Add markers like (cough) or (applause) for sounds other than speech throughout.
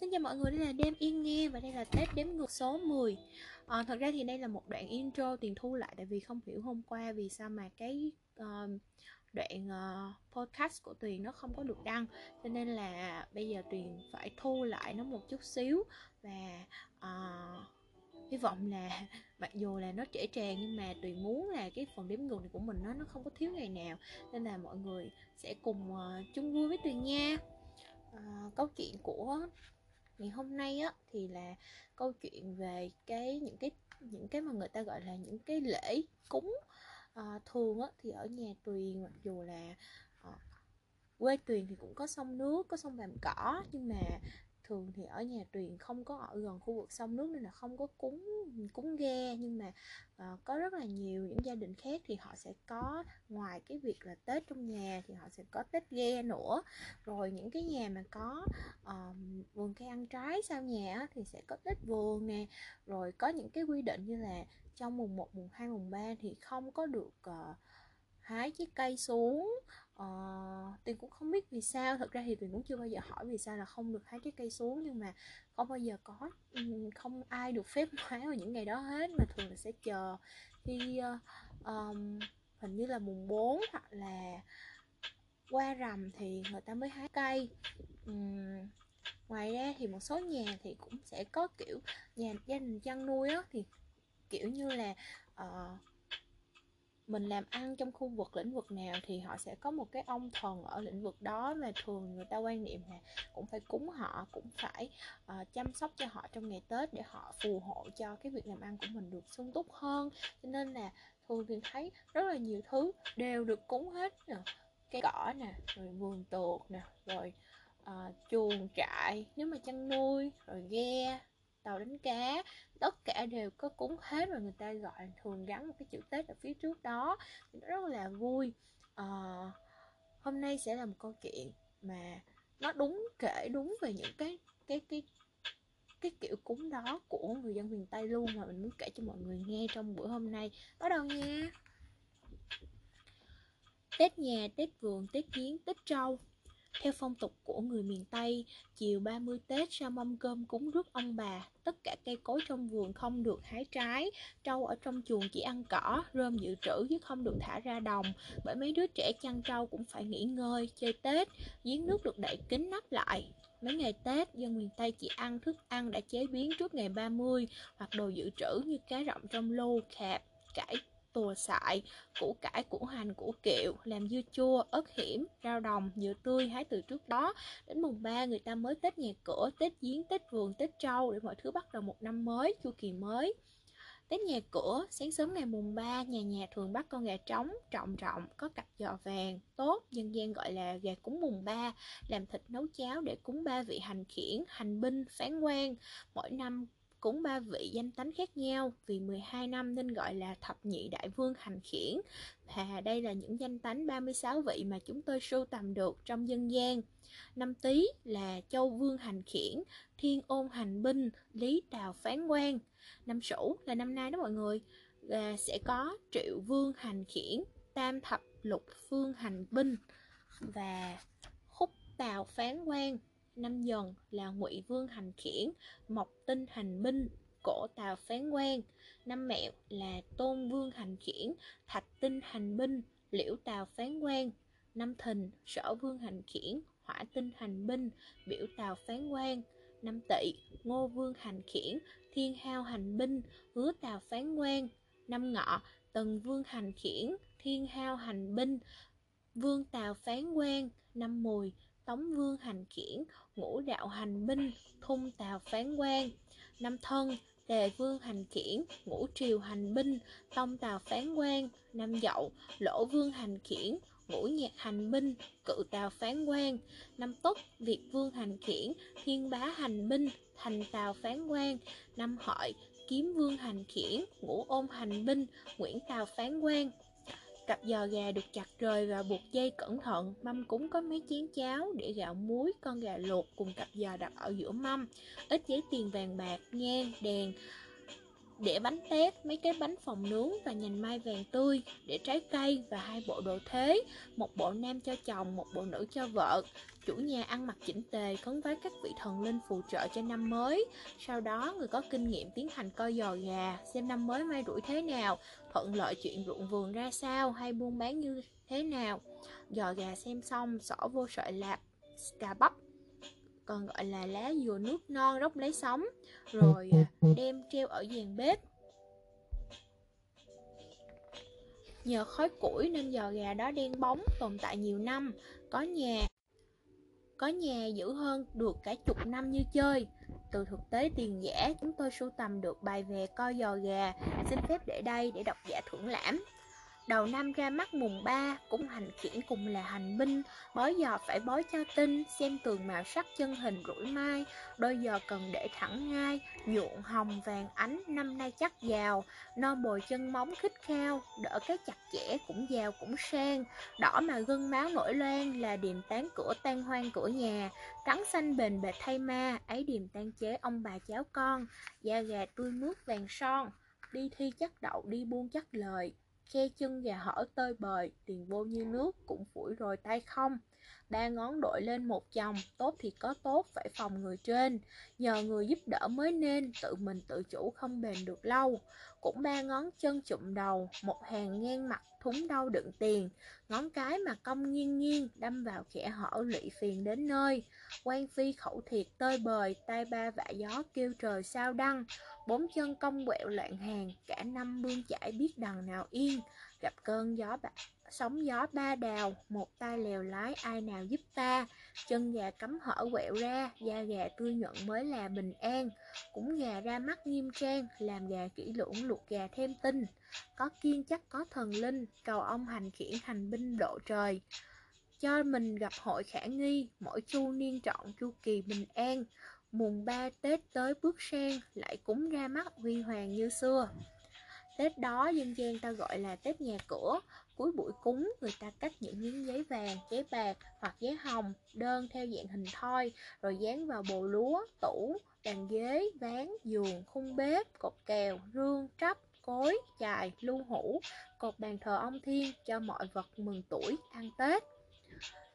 Xin chào mọi người, đây là Đêm Yên Nghe và đây là Tết đếm ngược số 10 à, ờ, Thật ra thì đây là một đoạn intro tiền thu lại tại vì không hiểu hôm qua vì sao mà cái uh, đoạn uh, podcast của Tuyền nó không có được đăng. Cho nên là bây giờ Tuyền phải thu lại nó một chút xíu Và uh, hy vọng là (laughs) mặc dù là nó trễ tràn nhưng mà tùy muốn là cái phần đếm ngược này của mình nó nó không có thiếu ngày nào. Nên là mọi người sẽ cùng uh, chung vui với tuyền nha. Uh, câu chuyện của ngày hôm nay á thì là câu chuyện về cái những cái những cái mà người ta gọi là những cái lễ cúng à, thường á thì ở nhà tuyền mặc dù là à, quê tuyền thì cũng có sông nước có sông vàm cỏ nhưng mà thường thì ở nhà truyền không có ở gần khu vực sông nước nên là không có cúng cúng ghe. Nhưng mà uh, có rất là nhiều những gia đình khác thì họ sẽ có ngoài cái việc là tết trong nhà thì họ sẽ có tết ghe nữa. Rồi những cái nhà mà có uh, vườn cây ăn trái sau nhà thì sẽ có tết vườn nè. Rồi có những cái quy định như là trong mùng 1, mùng 2, mùng 3 thì không có được uh, hái chiếc cây xuống. Ờ, uh, tuyền cũng không biết vì sao. Thật ra thì tuyền cũng chưa bao giờ hỏi vì sao là không được hái trái cây xuống nhưng mà không bao giờ có không ai được phép (laughs) hái vào những ngày đó hết. Mà thường là sẽ chờ khi uh, um, hình như là mùng 4 hoặc là qua rằm thì người ta mới hái cây. Um, ngoài ra thì một số nhà thì cũng sẽ có kiểu nhà gia đình chăn nuôi á thì kiểu như là uh, mình làm ăn trong khu vực lĩnh vực nào thì họ sẽ có một cái ông thần ở lĩnh vực đó và thường người ta quan niệm là cũng phải cúng họ cũng phải uh, chăm sóc cho họ trong ngày tết để họ phù hộ cho cái việc làm ăn của mình được sung túc hơn. Cho nên là thường thì thấy rất là nhiều thứ đều được cúng hết nè. Cây cỏ nè rồi vườn tược nè rồi uh, chuồng trại nếu mà chăn nuôi rồi ghe tàu đánh cá. Tất cả đều có cúng hết và người ta gọi thường gắn một cái chữ tết ở phía trước đó. Thì nó rất là vui. À, hôm nay sẽ là một câu chuyện mà nó đúng kể đúng về những cái cái cái cái kiểu cúng đó của người dân miền Tây luôn mà mình muốn kể cho mọi người nghe trong buổi hôm nay. Bắt đầu nha. Tết nhà, Tết vườn, Tết giếng, Tết trâu theo phong tục của người miền Tây, chiều 30 Tết ra mâm cơm cúng rước ông bà, tất cả cây cối trong vườn không được hái trái, trâu ở trong chuồng chỉ ăn cỏ, rơm dự trữ chứ không được thả ra đồng, bởi mấy đứa trẻ chăn trâu cũng phải nghỉ ngơi, chơi Tết, giếng nước được đậy kín nắp lại. Mấy ngày Tết, dân miền Tây chỉ ăn thức ăn đã chế biến trước ngày 30 hoặc đồ dự trữ như cá rọng trong lô, khạp, cải tùa xại, củ cải, củ hành, củ kiệu, làm dưa chua, ớt hiểm, rau đồng, dừa tươi hái từ trước đó. Đến mùng 3 người ta mới Tết nhà cửa, Tết giếng, Tết vườn, Tết trâu để mọi thứ bắt đầu một năm mới, chu kỳ mới. Tết nhà cửa, sáng sớm ngày mùng 3, nhà nhà thường bắt con gà trống, trọng trọng, có cặp giò vàng, tốt, dân gian gọi là gà cúng mùng 3, làm thịt nấu cháo để cúng ba vị hành khiển, hành binh, phán quan. Mỗi năm cũng ba vị danh tánh khác nhau vì 12 năm nên gọi là thập nhị đại vương hành khiển. Và đây là những danh tánh 36 vị mà chúng tôi sưu tầm được trong dân gian. Năm tý là châu vương hành khiển, thiên ôn hành binh, lý đào phán quan năm sửu là năm nay đó mọi người là sẽ có triệu vương hành khiển, tam thập lục phương hành binh và khúc tào phán quan năm dần là ngụy vương hành khiển, mộc tinh hành binh, cổ tào phán quan. Năm mẹo là tôn vương hành khiển, thạch tinh hành binh, liễu tào phán quan. Năm thìn, sở vương hành khiển, hỏa tinh hành binh, biểu tào phán quan. Năm tỵ, ngô vương hành khiển, thiên hao hành binh, hứa tào phán quan. Năm ngọ, tần vương hành khiển, thiên hao hành binh, vương tào phán quan. Năm mùi Tống Vương hành khiển, ngũ đạo hành binh, thung tào phán quan. Năm thân, đề Vương hành khiển, ngũ triều hành binh, tông tào phán quan. Năm dậu, Lỗ Vương hành khiển, ngũ nhạc hành binh, cự tào phán quan. Năm tuất, Việt Vương hành khiển, thiên bá hành binh, thành tào phán quan. Năm hợi, Kiếm Vương hành khiển, ngũ ôn hành binh, Nguyễn Tào phán quan. Cặp giò gà được chặt rời và buộc dây cẩn thận, mâm cúng có mấy chén cháo, để gạo muối, con gà luộc cùng cặp giò đặt ở giữa mâm, ít giấy tiền vàng bạc, nhang, đèn, để bánh tét, mấy cái bánh phồng nướng và nhành mai vàng tươi, để trái cây và hai bộ đồ thế, một bộ nam cho chồng, một bộ nữ cho vợ. Chủ nhà ăn mặc chỉnh tề, khấn vái các vị thần linh phù trợ cho năm mới. Sau đó, người có kinh nghiệm tiến hành coi giò gà, xem năm mới may rủi thế nào, thuận lợi chuyện ruộng vườn ra sao hay buôn bán như thế nào. Giò gà xem xong, xỏ vô sợi lạc, cà bắp còn gọi là lá dừa nước non róc lấy sống rồi à, đem treo ở giàn bếp nhờ khói củi nên giò gà đó đen bóng tồn tại nhiều năm có nhà có nhà giữ hơn được cả chục năm như chơi từ thực tế tiền giả, chúng tôi sưu tầm được bài về coi giò gà. Xin phép để đây để độc giả thưởng lãm. Đầu năm ra mắt mùng 3 cũng hành khiển cùng là hành binh, bói giò phải bói cho tinh, xem tường màu sắc chân hình rủi mai, đôi giò cần để thẳng ngay, nhuộn hồng vàng ánh năm nay chắc giàu, non bồi chân móng khích khao, đỡ cái chặt chẽ cũng giàu cũng sang, đỏ mà gân máu nổi loan là điềm tán cửa tan hoang của nhà, trắng xanh bền bệt thay ma, ấy điềm tan chế ông bà cháu con, da gà tươi mướt vàng son, đi thi chắc đậu đi buôn chắc lời khe chân và hở tơi bời, tiền vô như nước cũng phủi rồi tay không. Ba ngón đội lên một chồng, tốt thì có tốt, phải phòng người trên. Nhờ người giúp đỡ mới nên, tự mình tự chủ không bền được lâu. Cũng ba ngón chân chụm đầu, một hàng ngang mặt thúng đau đựng tiền. Ngón cái mà cong nghiêng nghiêng, đâm vào khẽ hở lụy phiền đến nơi. Quan phi khẩu thiệt tơi bời, tay ba vạ gió kêu trời sao đăng. Bốn chân cong quẹo loạn hàng, cả năm bươn chải biết đằng nào yên. Gặp cơn gió bạc sóng gió ba đào, một tay lèo lái ai nào giúp ta, chân gà cắm hở quẹo ra, da gà tươi nhuận mới là bình an, cũng gà ra mắt nghiêm trang, làm gà kỹ lưỡng luộc gà thêm tinh, có kiên chắc có thần linh, cầu ông hành khiển hành binh độ trời. Cho mình gặp hội khả nghi, mỗi chu niên trọn chu kỳ bình an, mùng ba Tết tới bước sang, lại cúng ra mắt huy hoàng như xưa. Tết đó dân gian ta gọi là Tết nhà cửa, cuối buổi cúng người ta cắt những miếng giấy vàng, giấy bạc hoặc giấy hồng, đơn theo dạng hình thoi, rồi dán vào bồ lúa, tủ, bàn ghế, ván, giường, khung bếp, cột kèo, rương, trắp, cối, chài, lưu hũ, cột bàn thờ ông thiên cho mọi vật mừng tuổi, ăn Tết.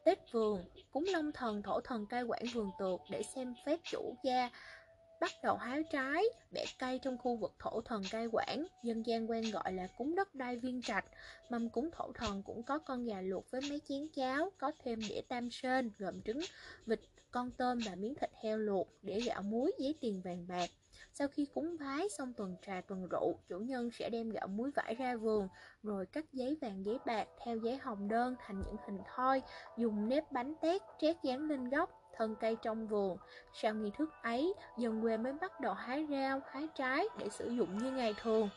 Tết vườn, cúng long thần thổ thần cai quản vườn tược để xem phép chủ gia bắt đầu hái trái, bẻ cây trong khu vực thổ thần cai quản, dân gian quen gọi là cúng đất đai viên trạch. Mâm cúng thổ thần cũng có con gà luộc với mấy chén cháo, có thêm đĩa tam sơn, gồm trứng, vịt, con tôm và miếng thịt heo luộc, để gạo muối, giấy tiền vàng bạc. Sau khi cúng vái xong tuần trà tuần rượu, chủ nhân sẽ đem gạo muối vải ra vườn, rồi cắt giấy vàng giấy bạc theo giấy hồng đơn thành những hình thoi, dùng nếp bánh tét trét dán lên góc, thân cây trong vườn. Sau nghi thức ấy, dân quê mới bắt đầu hái rau, hái trái để sử dụng như ngày thường.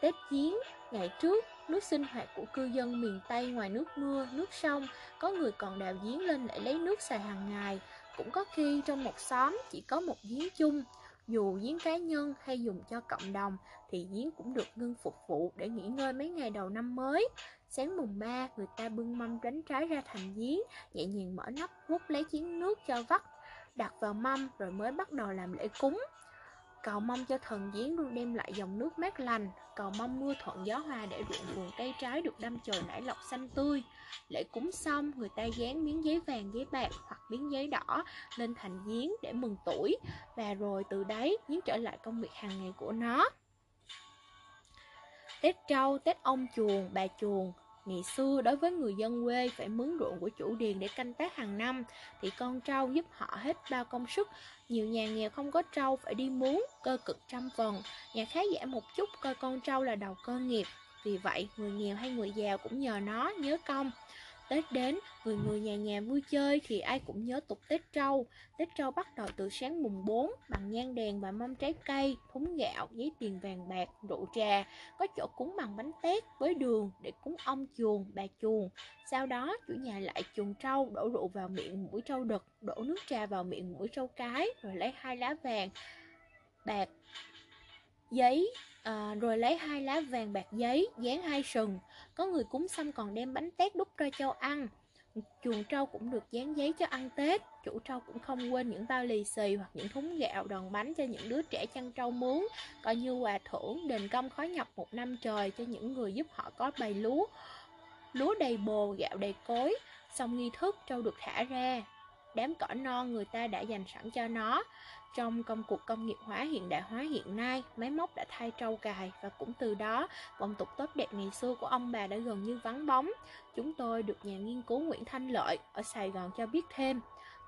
Tết Giếng, ngày trước, nước sinh hoạt của cư dân miền Tây ngoài nước mưa, nước sông, có người còn đào giếng lên để lấy nước xài hàng ngày. Cũng có khi trong một xóm chỉ có một giếng chung, dù giếng cá nhân hay dùng cho cộng đồng thì giếng cũng được ngưng phục vụ để nghỉ ngơi mấy ngày đầu năm mới. Sáng mùng 3, người ta bưng mâm đánh trái ra thành giếng, nhẹ nhàng mở nắp hút lấy chén nước cho vắt, đặt vào mâm rồi mới bắt đầu làm lễ cúng. Cầu mong cho thần giếng luôn đem lại dòng nước mát lành, cầu mong mưa thuận gió hòa để ruộng vườn cây trái được đâm chồi nảy lọc xanh tươi. Lễ cúng xong, người ta dán miếng giấy vàng, giấy bạc hoặc miếng giấy đỏ lên thành giếng để mừng tuổi và rồi từ đấy giếng trở lại công việc hàng ngày của nó. Tết trâu, Tết ông chuồng, bà chuồng Ngày xưa đối với người dân quê phải mướn ruộng của chủ điền để canh tác hàng năm thì con trâu giúp họ hết bao công sức. Nhiều nhà nghèo không có trâu phải đi mướn, cơ cực trăm phần. Nhà khá giả một chút coi con trâu là đầu cơ nghiệp. Vì vậy, người nghèo hay người giàu cũng nhờ nó nhớ công. Tết đến, người người nhà nhà vui chơi thì ai cũng nhớ tục Tết Trâu. Tết Trâu bắt đầu từ sáng mùng 4 bằng nhang đèn và mâm trái cây, thúng gạo, giấy tiền vàng bạc, rượu trà. Có chỗ cúng bằng bánh tét với đường để cúng ông chuồng, bà chuồng. Sau đó, chủ nhà lại chuồng trâu, đổ rượu vào miệng mũi trâu đực, đổ nước trà vào miệng mũi trâu cái, rồi lấy hai lá vàng, bạc, giấy à, rồi lấy hai lá vàng bạc giấy dán hai sừng có người cúng xong còn đem bánh tét đút cho châu ăn. Chuồng trâu cũng được dán giấy cho ăn Tết. Chủ trâu cũng không quên những bao lì xì hoặc những thúng gạo đòn bánh cho những đứa trẻ chăn trâu mướn. Coi như quà thưởng đền công khó nhọc một năm trời cho những người giúp họ có bày lúa. Lúa đầy bồ, gạo đầy cối. Xong nghi thức trâu được thả ra. Đám cỏ non người ta đã dành sẵn cho nó trong công cuộc công nghiệp hóa hiện đại hóa hiện nay, máy móc đã thay trâu cài và cũng từ đó, phong tục tốt đẹp ngày xưa của ông bà đã gần như vắng bóng. Chúng tôi được nhà nghiên cứu Nguyễn Thanh Lợi ở Sài Gòn cho biết thêm,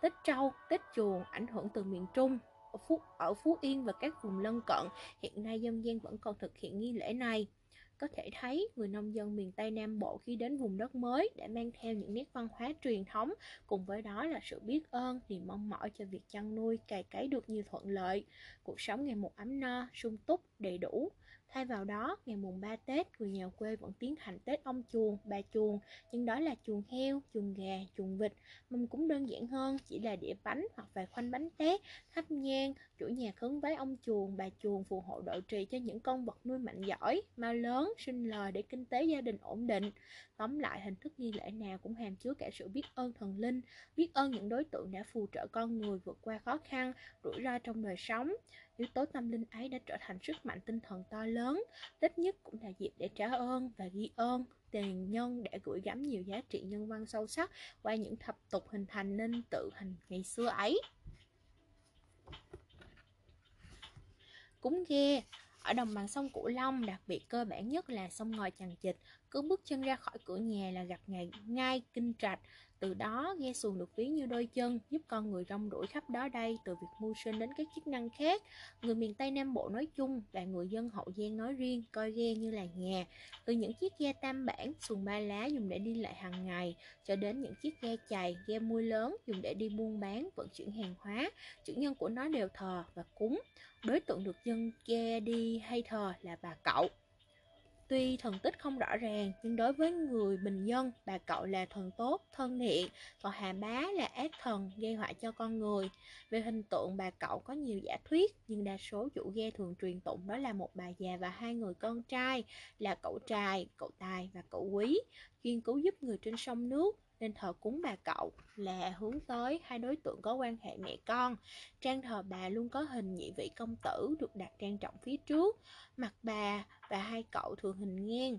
Tết trâu, Tết chuồng ảnh hưởng từ miền Trung, ở Phú, ở Phú Yên và các vùng lân cận, hiện nay dân gian vẫn còn thực hiện nghi lễ này. Có thể thấy, người nông dân miền Tây Nam Bộ khi đến vùng đất mới đã mang theo những nét văn hóa truyền thống, cùng với đó là sự biết ơn, niềm mong mỏi cho việc chăn nuôi, cày cấy được nhiều thuận lợi. Cuộc sống ngày một ấm no, sung túc, đầy đủ. Thay vào đó, ngày mùng 3 Tết, người nhà quê vẫn tiến hành Tết ông chuồng, bà chuồng, nhưng đó là chuồng heo, chuồng gà, chuồng vịt. Mâm cũng đơn giản hơn, chỉ là đĩa bánh hoặc vài khoanh bánh tét, thắp nhang, chủ nhà khấn vái ông chuồng, bà chuồng phù hộ độ trì cho những con vật nuôi mạnh giỏi, mau lớn, sinh lời để kinh tế gia đình ổn định. Tóm lại, hình thức nghi lễ nào cũng hàm chứa cả sự biết ơn thần linh, biết ơn những đối tượng đã phù trợ con người vượt qua khó khăn, rủi ro trong đời sống. Yếu tố tâm linh ấy đã trở thành sức mạnh tinh thần to lớn, ít nhất cũng là dịp để trả ơn và ghi ơn tiền nhân đã gửi gắm nhiều giá trị nhân văn sâu sắc qua những thập tục hình thành nên tự hình ngày xưa ấy. Cúng ghe ở đồng bằng sông Cửu Long, đặc biệt cơ bản nhất là sông ngòi chằng chịt, cứ bước chân ra khỏi cửa nhà là gặp ngày ngay kinh trạch, từ đó, ghe xuồng được ví như đôi chân, giúp con người rong ruổi khắp đó đây, từ việc mưu sinh đến các chức năng khác. Người miền Tây Nam Bộ nói chung và người dân Hậu Giang nói riêng, coi ghe như là nhà. Từ những chiếc ghe tam bản, xuồng ba lá dùng để đi lại hàng ngày, cho đến những chiếc ghe chày, ghe mui lớn dùng để đi buôn bán, vận chuyển hàng hóa. Chủ nhân của nó đều thờ và cúng. Đối tượng được dân ghe đi hay thờ là bà cậu. Tuy thần tích không rõ ràng, nhưng đối với người bình dân, bà cậu là thần tốt, thân thiện, còn hà bá là ác thần, gây họa cho con người. Về hình tượng, bà cậu có nhiều giả thuyết, nhưng đa số chủ ghe thường truyền tụng đó là một bà già và hai người con trai, là cậu trai, cậu tài và cậu quý, chuyên cứu giúp người trên sông nước, nên thờ cúng bà cậu là hướng tới hai đối tượng có quan hệ mẹ con. Trang thờ bà luôn có hình nhị vị công tử được đặt trang trọng phía trước, mặt bà và hai cậu thường hình ngang.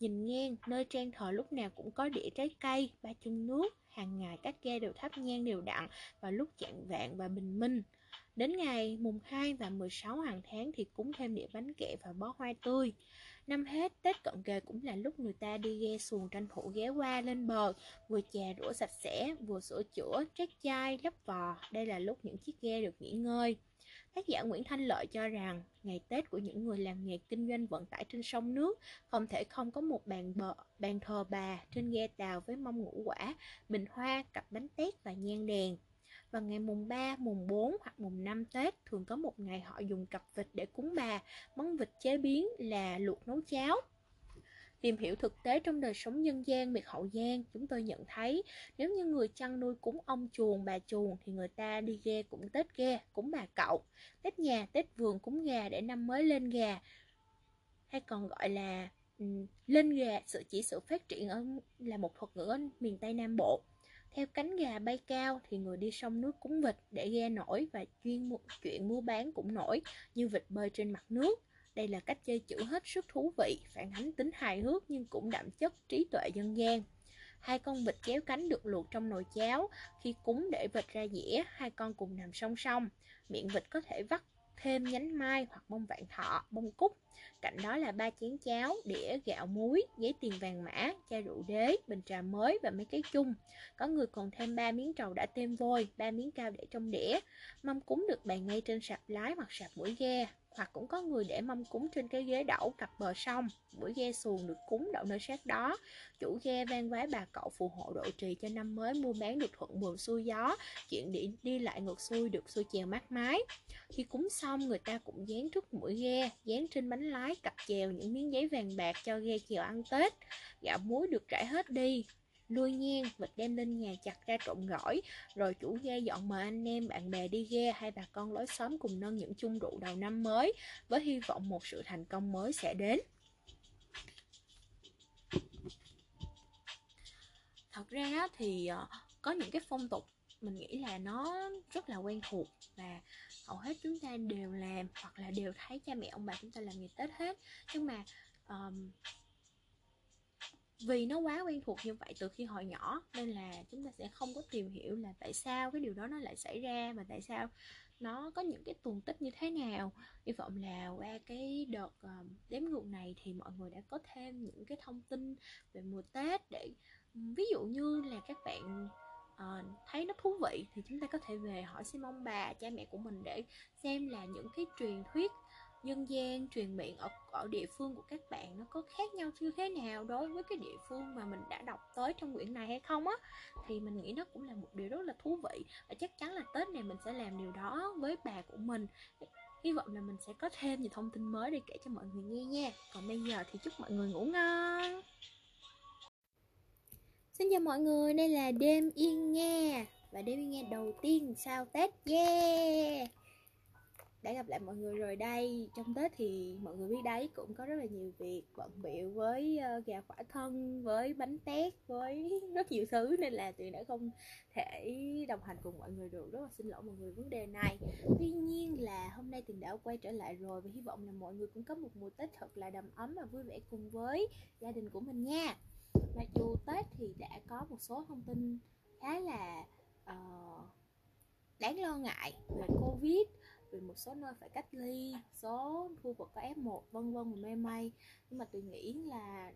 Nhìn ngang, nơi trang thờ lúc nào cũng có đĩa trái cây, ba chung nước, hàng ngày các ghe đều thắp nhang đều đặn vào lúc chạng vạn và bình minh. Đến ngày mùng 2 và 16 hàng tháng thì cúng thêm đĩa bánh kẹo và bó hoa tươi. Năm hết, Tết cận kề cũng là lúc người ta đi ghe xuồng tranh thủ ghé qua lên bờ, vừa chà rửa sạch sẽ, vừa sửa chữa, trét chai, lắp vò. Đây là lúc những chiếc ghe được nghỉ ngơi. Tác giả Nguyễn Thanh Lợi cho rằng, ngày Tết của những người làm nghề kinh doanh vận tải trên sông nước không thể không có một bàn bờ, bàn thờ bà trên ghe tàu với mâm ngũ quả, bình hoa, cặp bánh tét và nhang đèn và ngày mùng 3, mùng 4 hoặc mùng 5 Tết thường có một ngày họ dùng cặp vịt để cúng bà, món vịt chế biến là luộc nấu cháo. Tìm hiểu thực tế trong đời sống nhân gian miệt Hậu Giang, chúng tôi nhận thấy nếu như người chăn nuôi cúng ông chuồng, bà chuồng thì người ta đi ghe cũng Tết ghe, cúng bà cậu. Tết nhà, Tết vườn cúng gà để năm mới lên gà. Hay còn gọi là um, lên gà, sự chỉ sự phát triển ở là một thuật ngữ ở miền Tây Nam Bộ. Theo cánh gà bay cao thì người đi sông nước cúng vịt để ghe nổi và chuyên mu chuyện mua bán cũng nổi như vịt bơi trên mặt nước. Đây là cách chơi chữ hết sức thú vị, phản ánh tính hài hước nhưng cũng đậm chất trí tuệ dân gian. Hai con vịt kéo cánh được luộc trong nồi cháo, khi cúng để vịt ra dĩa, hai con cùng nằm song song. Miệng vịt có thể vắt thêm nhánh mai hoặc bông vạn thọ, bông cúc. Cạnh đó là ba chén cháo, đĩa gạo muối, giấy tiền vàng mã, chai rượu đế, bình trà mới và mấy cái chung. Có người còn thêm ba miếng trầu đã tem vôi, ba miếng cao để trong đĩa. Mâm cúng được bày ngay trên sạp lái hoặc sạp mũi ghe hoặc cũng có người để mâm cúng trên cái ghế đẩu cặp bờ sông. Buổi ghe xuồng được cúng đậu nơi sát đó. Chủ ghe van vái bà cậu phù hộ độ trì cho năm mới, mua bán được thuận buồm xuôi gió. Chuyện đi đi lại ngược xuôi được xuôi chèo mát mái. Khi cúng xong, người ta cũng dán trước mũi ghe, dán trên bánh lái, cặp chèo những miếng giấy vàng bạc cho ghe chèo ăn tết. Gạo muối được trải hết đi nuôi nhiên vịt đem lên nhà chặt ra trộn gỏi rồi chủ ghe dọn mời anh em bạn bè đi ghe hay bà con lối xóm cùng nâng những chung rượu đầu năm mới với hy vọng một sự thành công mới sẽ đến. Thật ra thì ờ, có những cái phong tục mình nghĩ là nó rất là quen thuộc và hầu hết chúng ta đều làm hoặc là đều thấy cha mẹ ông bà chúng ta làm ngày tết hết. Nhưng mà um, vì nó quá quen thuộc như vậy từ khi hồi nhỏ nên là chúng ta sẽ không có tìm hiểu là tại sao cái điều đó nó lại xảy ra và tại sao nó có những cái tuần tích như thế nào. Hy vọng là qua cái đợt ờ, đếm ngược này thì mọi người đã có thêm những cái thông tin về mùa tết để ví dụ như là các bạn uh, thấy nó thú vị thì chúng ta có thể về hỏi xem ông bà cha mẹ của mình để xem là những cái truyền thuyết dân gian truyền miệng ở ở địa phương của các bạn nó có khác nhau như thế nào đối với cái địa phương mà mình đã đọc tới trong quyển này hay không á? Thì mình nghĩ nó cũng là một điều rất là thú vị. Và chắc chắn là tết này mình sẽ làm điều đó với bà của mình. Hy vọng là mình sẽ có thêm nhiều thông tin mới để kể cho mọi người nghe nha. Còn bây giờ thì chúc mọi người ngủ ngon. Xin chào mọi người, đây là đêm yên nghe. Và đêm yên nghe đầu tiên sau Tết, yeah! Đã gặp lại mọi người rồi đây. Trong tết thì mọi người biết đấy cũng có rất là nhiều việc bận bịu với uh, gà khỏa thân với bánh tét với (laughs) rất nhiều thứ nên là tụi đã không thể đồng hành cùng mọi người được. Rất là xin lỗi mọi người vấn đề này. Tuy nhiên là hôm nay tuyền đã quay trở lại rồi và hy vọng là mọi người cũng có một mùa tết thật là đầm ấm và vui vẻ cùng với gia đình của mình nha. Mặc dù tết thì đã có một số thông tin khá là uh, đáng lo ngại về covid vì một số nơi phải cách ly số khu vực có F1 vân vân mê may. Nhưng mà tôi nghĩ là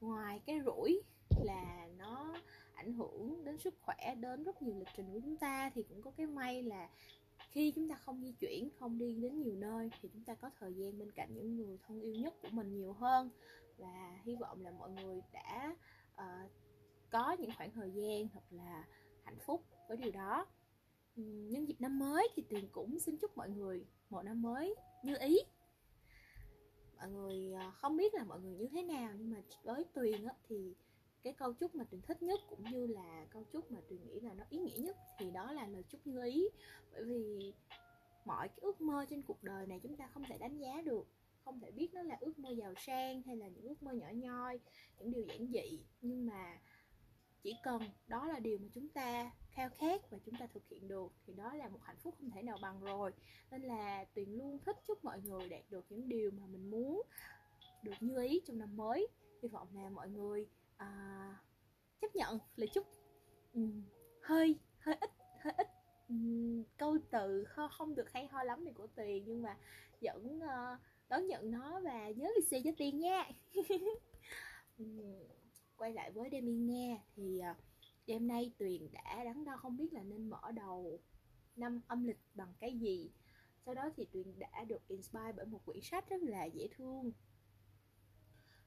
ngoài cái rủi là nó ảnh hưởng đến sức khỏe đến rất nhiều lịch trình của chúng ta thì cũng có cái may là khi chúng ta không di chuyển không đi đến nhiều nơi thì chúng ta có thời gian bên cạnh những người thân yêu nhất của mình nhiều hơn. Và hy vọng là mọi người đã uh, có những khoảng thời gian thật là hạnh phúc với điều đó nhân dịp năm mới thì tuyền cũng xin chúc mọi người một năm mới như ý. Mọi người ờ, không biết là mọi người như thế nào nhưng mà với tuyền á, thì cái câu chúc mà tuyền thích nhất cũng như là câu chúc mà tuyền nghĩ là nó ý nghĩa nhất thì đó là lời chúc như ý. Bởi vì mọi cái ước mơ trên cuộc đời này chúng ta không thể đánh giá được không thể biết nó là ước mơ giàu sang hay là những ước mơ nhỏ nhoi những điều giản dị. Nhưng mà chỉ cần đó là điều mà chúng ta khao khát và chúng ta thực hiện được thì đó là một hạnh phúc không thể nào bằng rồi. Nên là tuyền luôn thích chúc mọi người đạt được những điều mà mình muốn được như ý trong năm mới. Hy vọng là mọi người à, chấp nhận lời chúc. Um, hơi hơi ít hơi ít um, câu từ không được hay ho lắm này của tuyền nhưng mà vẫn uh, đón nhận nó và nhớ lì xì cho tiền nha. Um, (laughs) quay lại với demi nghe thì uh, đêm nay tuyền đã đắn đo không biết là nên mở đầu năm âm lịch bằng cái gì. Sau đó thì tuyền đã được inspire bởi một quyển sách rất là dễ thương.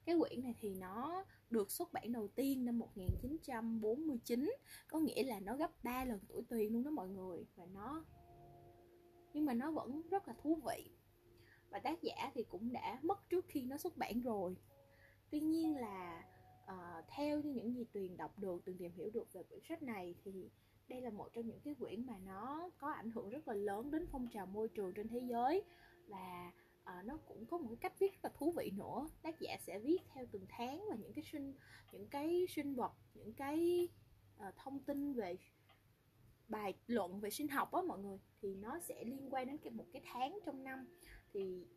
Cái quyển này thì nó được xuất bản đầu tiên năm 1949 có nghĩa là nó gấp 3 lần tuổi tuyền luôn đó mọi người, và nó, nhưng mà nó vẫn rất là thú vị. Và tác giả thì cũng đã mất trước khi nó xuất bản rồi. Tuy nhiên là uh, theo như những gì tuyền đọc được tuyền tìm hiểu được về quyển sách này thì đây là một trong những cái quyển mà nó có ảnh hưởng rất là lớn đến phong trào môi trường trên thế giới. Và uh, nó cũng có một cái cách viết rất là thú vị nữa. Tác giả sẽ viết theo từng tháng và những cái sinh những cái sinh vật những cái uh, thông tin về bài luận về sinh học á mọi người. Thì nó sẽ liên quan đến cái một cái tháng trong năm. Thì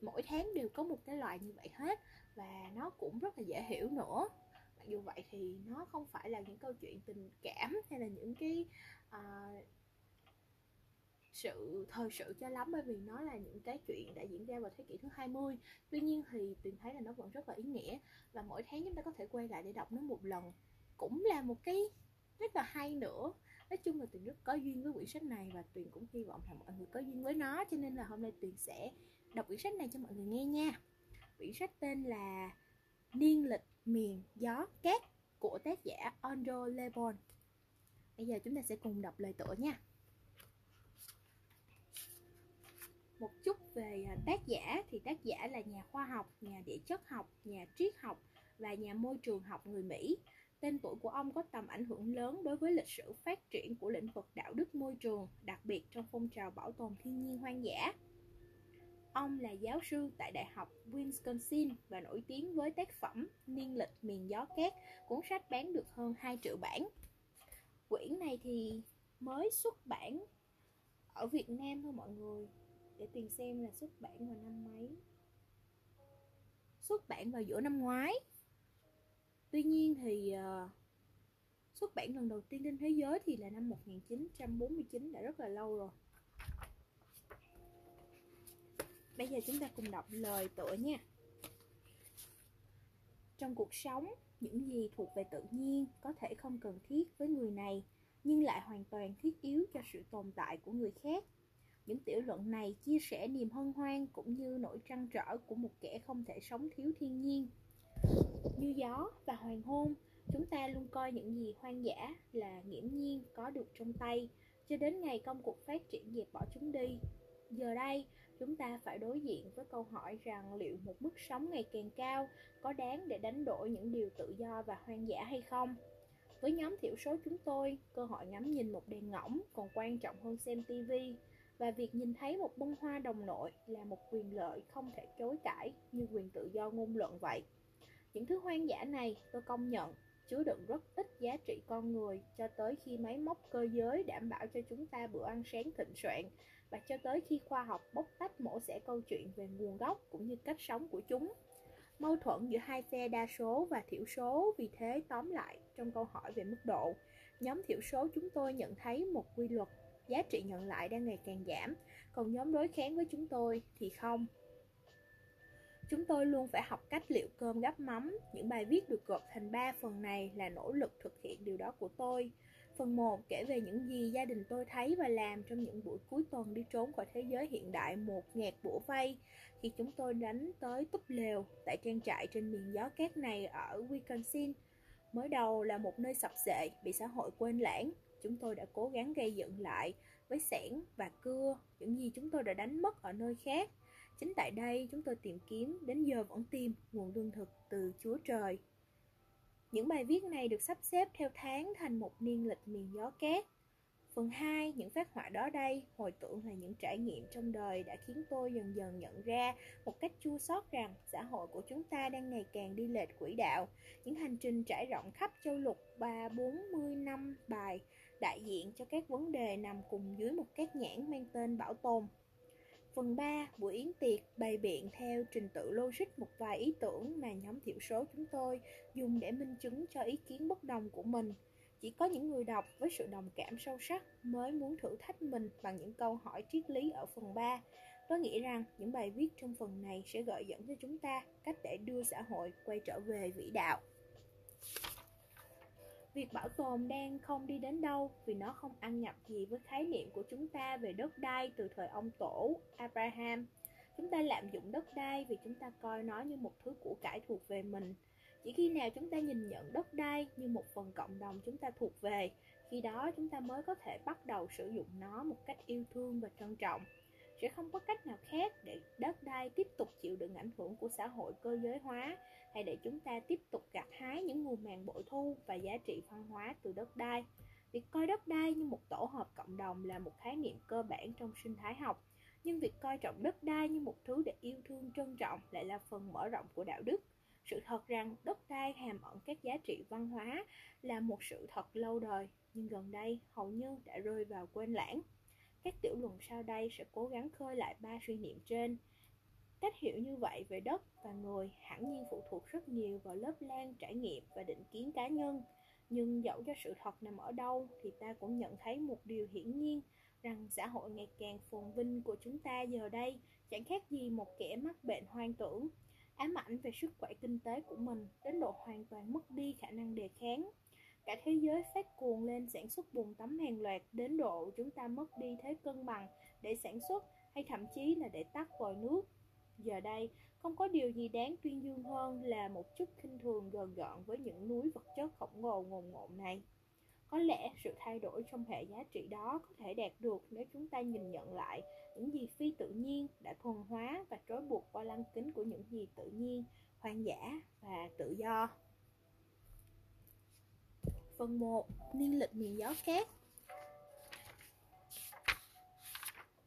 mỗi tháng đều có một cái loại như vậy hết và nó cũng rất là dễ hiểu nữa. Mặc dù vậy thì nó không phải là những câu chuyện tình cảm hay là những cái uh, sự thời sự cho lắm bởi vì nó là những cái chuyện đã diễn ra vào thế kỷ thứ 20 Tuy nhiên thì Tuyền thấy là nó vẫn rất là ý nghĩa Và mỗi tháng chúng ta có thể quay lại để đọc nó một lần. Cũng là một cái rất là hay nữa. Nói chung là Tuyền rất có duyên với quyển sách này Và Tuyền cũng hy vọng là mọi người có duyên với nó Cho nên là hôm nay Tuyền sẽ đọc quyển sách này cho mọi người nghe nha. Quyển sách tên là Niên lịch miền gió cát của tác giả Andrew Lebon. Bây giờ chúng ta sẽ cùng đọc lời tựa nha. Một chút về à, tác giả thì tác giả là nhà khoa học, nhà địa chất học, nhà triết học và nhà môi trường học người Mỹ. Tên tuổi của ông có tầm ảnh hưởng lớn đối với lịch sử phát triển của lĩnh vực đạo đức môi trường, đặc biệt trong phong trào bảo tồn thiên nhiên hoang dã. Ông là giáo sư tại Đại học Wisconsin và nổi tiếng với tác phẩm Niên lịch miền gió cát, cuốn sách bán được hơn 2 triệu bản. Quyển này thì mới xuất bản ở Việt Nam thôi mọi người. Để tìm xem là xuất bản vào năm mấy. Xuất bản vào giữa năm ngoái. Tuy nhiên thì uh, xuất bản lần đầu tiên trên thế giới thì là năm 1949 đã rất là lâu rồi. Bây giờ chúng ta cùng đọc lời tựa nha. Trong cuộc sống, những gì thuộc về tự nhiên có thể không cần thiết với người này, nhưng lại hoàn toàn thiết yếu cho sự tồn tại của người khác. Những tiểu luận này chia sẻ niềm hân hoan cũng như nỗi trăn trở của một kẻ không thể sống thiếu thiên nhiên. Như gió và hoàng hôn, chúng ta luôn coi những gì hoang dã là nghiễm nhiên có được trong tay, cho đến ngày công cuộc phát triển dẹp bỏ chúng đi. Giờ đây, chúng ta phải đối diện với câu hỏi rằng liệu một mức sống ngày càng cao có đáng để đánh đổi những điều tự do và hoang dã hay không? Với nhóm thiểu số chúng tôi, cơ hội ngắm nhìn một đèn ngỗng còn quan trọng hơn xem TV và việc nhìn thấy một bông hoa đồng nội là một quyền lợi không thể chối cãi như quyền tự do ngôn luận vậy. Những thứ hoang dã này tôi công nhận chứa đựng rất ít giá trị con người cho tới khi máy móc cơ giới đảm bảo cho chúng ta bữa ăn sáng thịnh soạn và cho tới khi khoa học bóc tách mổ xẻ câu chuyện về nguồn gốc cũng như cách sống của chúng. Mâu thuẫn giữa hai phe đa số và thiểu số vì thế tóm lại trong câu hỏi về mức độ. Nhóm thiểu số chúng tôi nhận thấy một quy luật, giá trị nhận lại đang ngày càng giảm, còn nhóm đối kháng với chúng tôi thì không. Chúng tôi luôn phải học cách liệu cơm gắp mắm. Những bài viết được gộp thành 3 phần này là nỗ lực thực hiện điều đó của tôi. Phần 1 kể về những gì gia đình tôi thấy và làm trong những buổi cuối tuần đi trốn khỏi thế giới hiện đại một ngạt bủa vây khi chúng tôi đánh tới túp lều tại trang trại trên miền gió cát này ở Wisconsin. Mới đầu là một nơi sập sệ, bị xã hội quên lãng. Chúng tôi đã cố gắng gây dựng lại với sẻn và cưa những gì chúng tôi đã đánh mất ở nơi khác. Chính tại đây chúng tôi tìm kiếm, đến giờ vẫn tìm nguồn lương thực từ Chúa Trời. Những bài viết này được sắp xếp theo tháng thành một niên lịch miền gió cát. Phần 2, những phát họa đó đây, hồi tưởng là những trải nghiệm trong đời đã khiến tôi dần dần nhận ra một cách chua xót rằng xã hội của chúng ta đang ngày càng đi lệch quỹ đạo. Những hành trình trải rộng khắp châu lục 3-40 năm bài đại diện cho các vấn đề nằm cùng dưới một các nhãn mang tên bảo tồn. Phần 3, buổi yến tiệc bày biện theo trình tự logic một vài ý tưởng mà nhóm thiểu số chúng tôi dùng để minh chứng cho ý kiến bất đồng của mình. Chỉ có những người đọc với sự đồng cảm sâu sắc mới muốn thử thách mình bằng những câu hỏi triết lý ở phần 3. Tôi nghĩ rằng những bài viết trong phần này sẽ gợi dẫn cho chúng ta cách để đưa xã hội quay trở về vĩ đạo. Việc bảo tồn đang không đi đến đâu vì nó không ăn nhập gì với khái niệm của chúng ta về đất đai từ thời ông tổ Abraham. Chúng ta lạm dụng đất đai vì chúng ta coi nó như một thứ của cải thuộc về mình. Chỉ khi nào chúng ta nhìn nhận đất đai như một phần cộng đồng chúng ta thuộc về, khi đó chúng ta mới có thể bắt đầu sử dụng nó một cách yêu thương và trân trọng. Sẽ không có cách nào khác để đất đai tiếp tục chịu đựng ảnh hưởng của xã hội cơ giới hóa hay để chúng ta tiếp tục gặt hái những nguồn màng bội thu và giá trị văn hóa từ đất đai. Việc coi đất đai như một tổ hợp cộng đồng là một khái niệm cơ bản trong sinh thái học, nhưng việc coi trọng đất đai như một thứ để yêu thương trân trọng lại là phần mở rộng của đạo đức. Sự thật rằng đất đai hàm ẩn các giá trị văn hóa là một sự thật lâu đời, nhưng gần đây hầu như đã rơi vào quên lãng. Các tiểu luận sau đây sẽ cố gắng khơi lại ba suy niệm trên. Cách hiểu như vậy về đất và người hẳn nhiên phụ thuộc rất nhiều vào lớp lan trải nghiệm và định kiến cá nhân. Nhưng dẫu cho sự thật nằm ở đâu thì ta cũng nhận thấy một điều hiển nhiên rằng xã hội ngày càng phồn vinh của chúng ta giờ đây chẳng khác gì một kẻ mắc bệnh hoang tưởng, ám ảnh về sức khỏe kinh tế của mình đến độ hoàn toàn mất đi khả năng đề kháng. Cả thế giới phát cuồng lên sản xuất bùn tắm hàng loạt đến độ chúng ta mất đi thế cân bằng để sản xuất hay thậm chí là để tắt vòi nước Giờ đây, không có điều gì đáng tuyên dương hơn là một chút khinh thường gần gọn với những núi vật chất khổng lồ ngồn ngộn này. Có lẽ sự thay đổi trong hệ giá trị đó có thể đạt được nếu chúng ta nhìn nhận lại những gì phi tự nhiên đã thuần hóa và trói buộc qua lăng kính của những gì tự nhiên, hoang dã và tự do. Phần 1. Niên lịch miền gió khác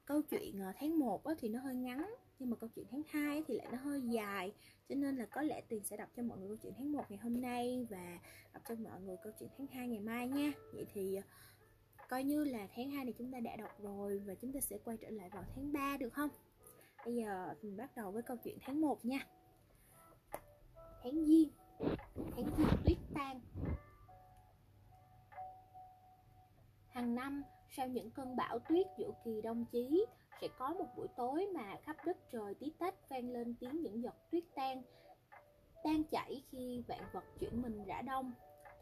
câu chuyện ờ, tháng 1 thì nó hơi ngắn nhưng mà câu chuyện tháng 2 thì lại nó hơi dài, cho nên là có lẽ tiền sẽ đọc cho mọi người câu chuyện tháng 1 ngày hôm nay và đọc cho mọi người câu chuyện tháng 2 ngày mai nha. Vậy thì ờ, coi như là tháng 2 này chúng ta đã đọc rồi và chúng ta sẽ quay trở lại vào tháng 3 được không? Bây giờ mình bắt đầu với câu chuyện tháng 1 nha. Tháng giêng tháng giêng tuyết tan. Hàng năm, sau những cơn bão tuyết giữa kỳ đông chí sẽ có một buổi tối mà khắp đất trời tí tách vang lên tiếng những giọt tuyết tan tan chảy khi vạn vật chuyển mình rã đông.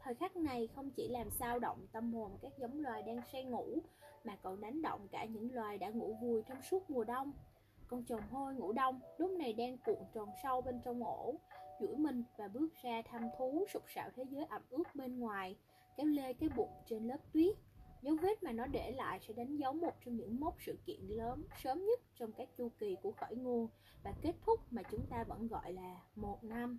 Thời khắc này không chỉ làm sao động tâm hồn các giống loài đang say ngủ, mà còn đánh động cả những loài đã ngủ vùi trong suốt mùa đông. Con chồng hôi ngủ đông, lúc này đang cuộn tròn sâu bên trong ổ, duỗi mình và bước ra thăm thú sục sạo thế giới ẩm ướt bên ngoài, kéo lê cái bụng trên lớp tuyết. Dấu vết mà nó để lại sẽ đánh dấu một trong những mốc sự kiện lớn sớm nhất trong các chu kỳ của khởi nguồn và kết thúc mà chúng ta vẫn gọi là một năm.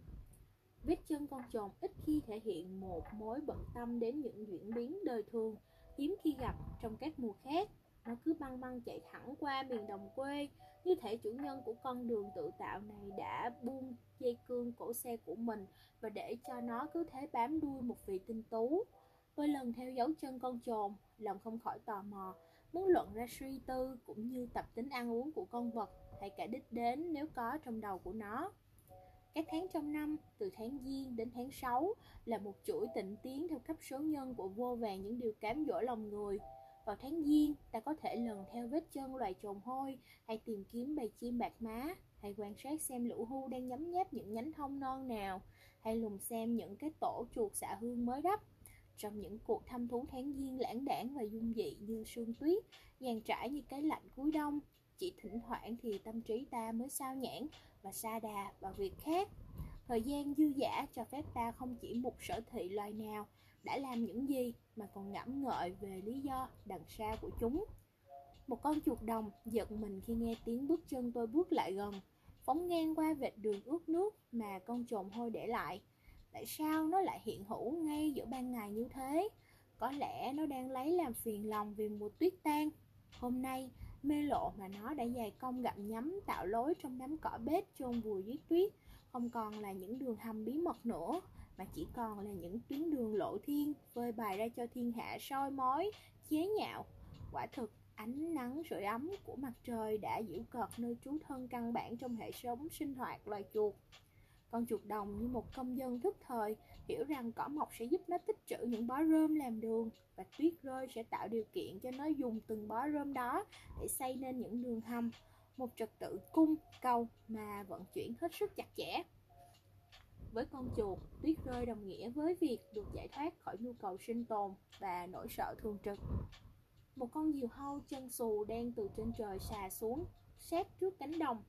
Vết chân con trồn ít khi thể hiện một mối bận tâm đến những diễn biến đời thường, hiếm khi gặp trong các mùa khác. Nó cứ băng băng chạy thẳng qua miền đồng quê, như thể chủ nhân của con đường tự tạo này đã buông dây cương cổ xe của mình và để cho nó cứ thế bám đuôi một vị tinh tú. Tôi lần theo dấu chân con trồn, lòng không khỏi tò mò, muốn luận ra suy tư cũng như tập tính ăn uống của con vật hay cả đích đến nếu có trong đầu của nó. Các tháng trong năm, từ tháng Giêng đến tháng 6 là một chuỗi tịnh tiến theo cấp số nhân của vô vàng những điều cám dỗ lòng người. Vào tháng Giêng, ta có thể lần theo vết chân loài trồn hôi, hay tìm kiếm bầy chim bạc má, hay quan sát xem lũ hưu đang nhấm nháp những nhánh thông non nào, hay lùng xem những cái tổ chuột xạ hương mới đắp trong những cuộc thăm thú tháng giêng lãng đảng và dung dị như sương tuyết, dàn trải như cái lạnh cuối đông, chỉ thỉnh thoảng thì tâm trí ta mới sao nhãn và xa đà vào việc khác. Thời gian dư dả cho phép ta không chỉ một sở thị loài nào đã làm những gì mà còn ngẫm ngợi về lý do đằng xa của chúng. Một con chuột đồng giật mình khi nghe tiếng bước chân tôi bước lại gần, phóng ngang qua vệt đường ướt nước mà con trồn hôi để lại tại sao nó lại hiện hữu ngay giữa ban ngày như thế? Có lẽ nó đang lấy làm phiền lòng vì mùa tuyết tan. Hôm nay, mê lộ mà nó đã dày công gặm nhấm tạo lối trong đám cỏ bếp chôn vùi dưới tuyết, không còn là những đường hầm bí mật nữa, mà chỉ còn là những tuyến đường lộ thiên, phơi bày ra cho thiên hạ soi mói, chế nhạo. Quả thực, ánh nắng sưởi ấm của mặt trời đã giễu cợt nơi trú thân căn bản trong hệ sống sinh hoạt loài chuột con chuột đồng như một công dân thức thời, hiểu rằng cỏ mọc sẽ giúp nó tích trữ những bó rơm làm đường và tuyết rơi sẽ tạo điều kiện cho nó dùng từng bó rơm đó để xây nên những đường hầm, một trật tự cung cầu mà vận chuyển hết sức chặt chẽ. Với con chuột, tuyết rơi đồng nghĩa với việc được giải thoát khỏi nhu cầu sinh tồn và nỗi sợ thường trực. Một con diều hâu chân xù đang từ trên trời xà xuống sát trước cánh đồng.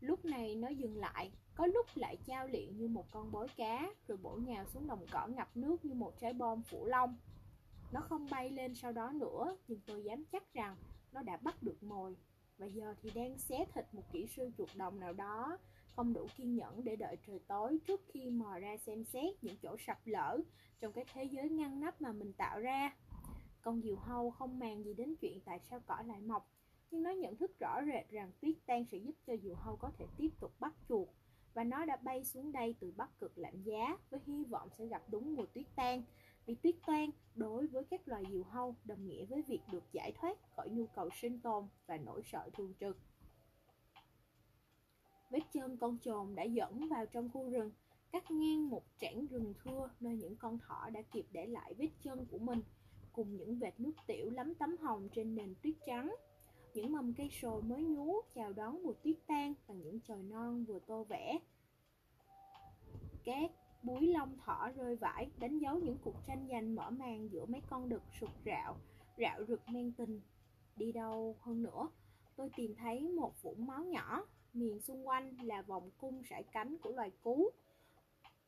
Lúc này nó dừng lại có lúc lại trao luyện như một con bối cá, rồi bổ nhào xuống đồng cỏ ngập nước như một trái bom phủ lông. Nó không bay lên sau đó nữa, nhưng tôi dám chắc rằng nó đã bắt được mồi. Và giờ thì đang xé thịt một kỹ sư chuột đồng nào đó, không đủ kiên nhẫn để đợi trời tối trước khi mò ra xem xét những chỗ sập lở trong cái thế giới ngăn nắp mà mình tạo ra. Con diều hâu không màng gì đến chuyện tại sao cỏ lại mọc, nhưng nó nhận thức rõ rệt rằng tuyết tan sẽ giúp cho diều hâu có thể tiếp tục bắt chuột và nó đã bay xuống đây từ bắc cực lạnh giá với hy vọng sẽ gặp đúng mùa tuyết tan. Vì tuyết tan, đối với các loài diều hâu đồng nghĩa với việc được giải thoát khỏi nhu cầu sinh tồn và nỗi sợ thường trực. Vết chân con trồn đã dẫn vào trong khu rừng, cắt ngang một trảng rừng thưa nơi những con thỏ đã kịp để lại vết chân của mình, cùng những vệt nước tiểu lấm tấm hồng trên nền tuyết trắng những mầm cây sồi mới nhú chào đón mùa tuyết tan bằng những chồi non vừa tô vẽ. Các búi lông thỏ rơi vãi đánh dấu những cuộc tranh giành mở màn giữa mấy con đực sụt rạo rạo rực men tình. Đi đâu hơn nữa, tôi tìm thấy một vũng máu nhỏ, miền xung quanh là vòng cung sải cánh của loài cú.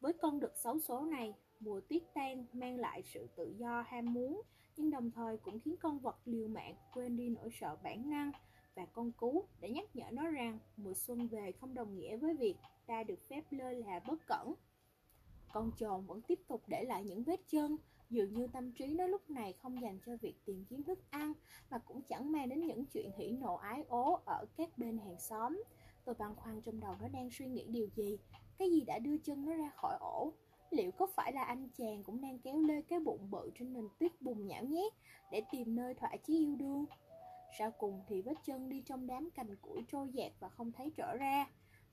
Với con đực xấu số này, mùa tuyết tan mang lại sự tự do ham muốn nhưng đồng thời cũng khiến con vật liều mạng quên đi nỗi sợ bản năng và con cú để nhắc nhở nó rằng mùa xuân về không đồng nghĩa với việc ta được phép lơ là bất cẩn. Con trồn vẫn tiếp tục để lại những vết chân, Dường như tâm trí nó lúc này không dành cho việc tìm kiếm thức ăn Mà cũng chẳng mang đến những chuyện hỉ nộ ái ố ở các bên hàng xóm Tôi băn khoăn trong đầu nó đang suy nghĩ điều gì, Cái gì đã đưa chân nó ra khỏi ổ Liệu có phải là anh chàng cũng đang kéo lê cái bụng bự trên nền tuyết bùn nhão nhét Để tìm nơi thỏa chí yêu đương? Sau cùng thì vết chân đi trong đám cành củi trôi dạt và không thấy trở ra.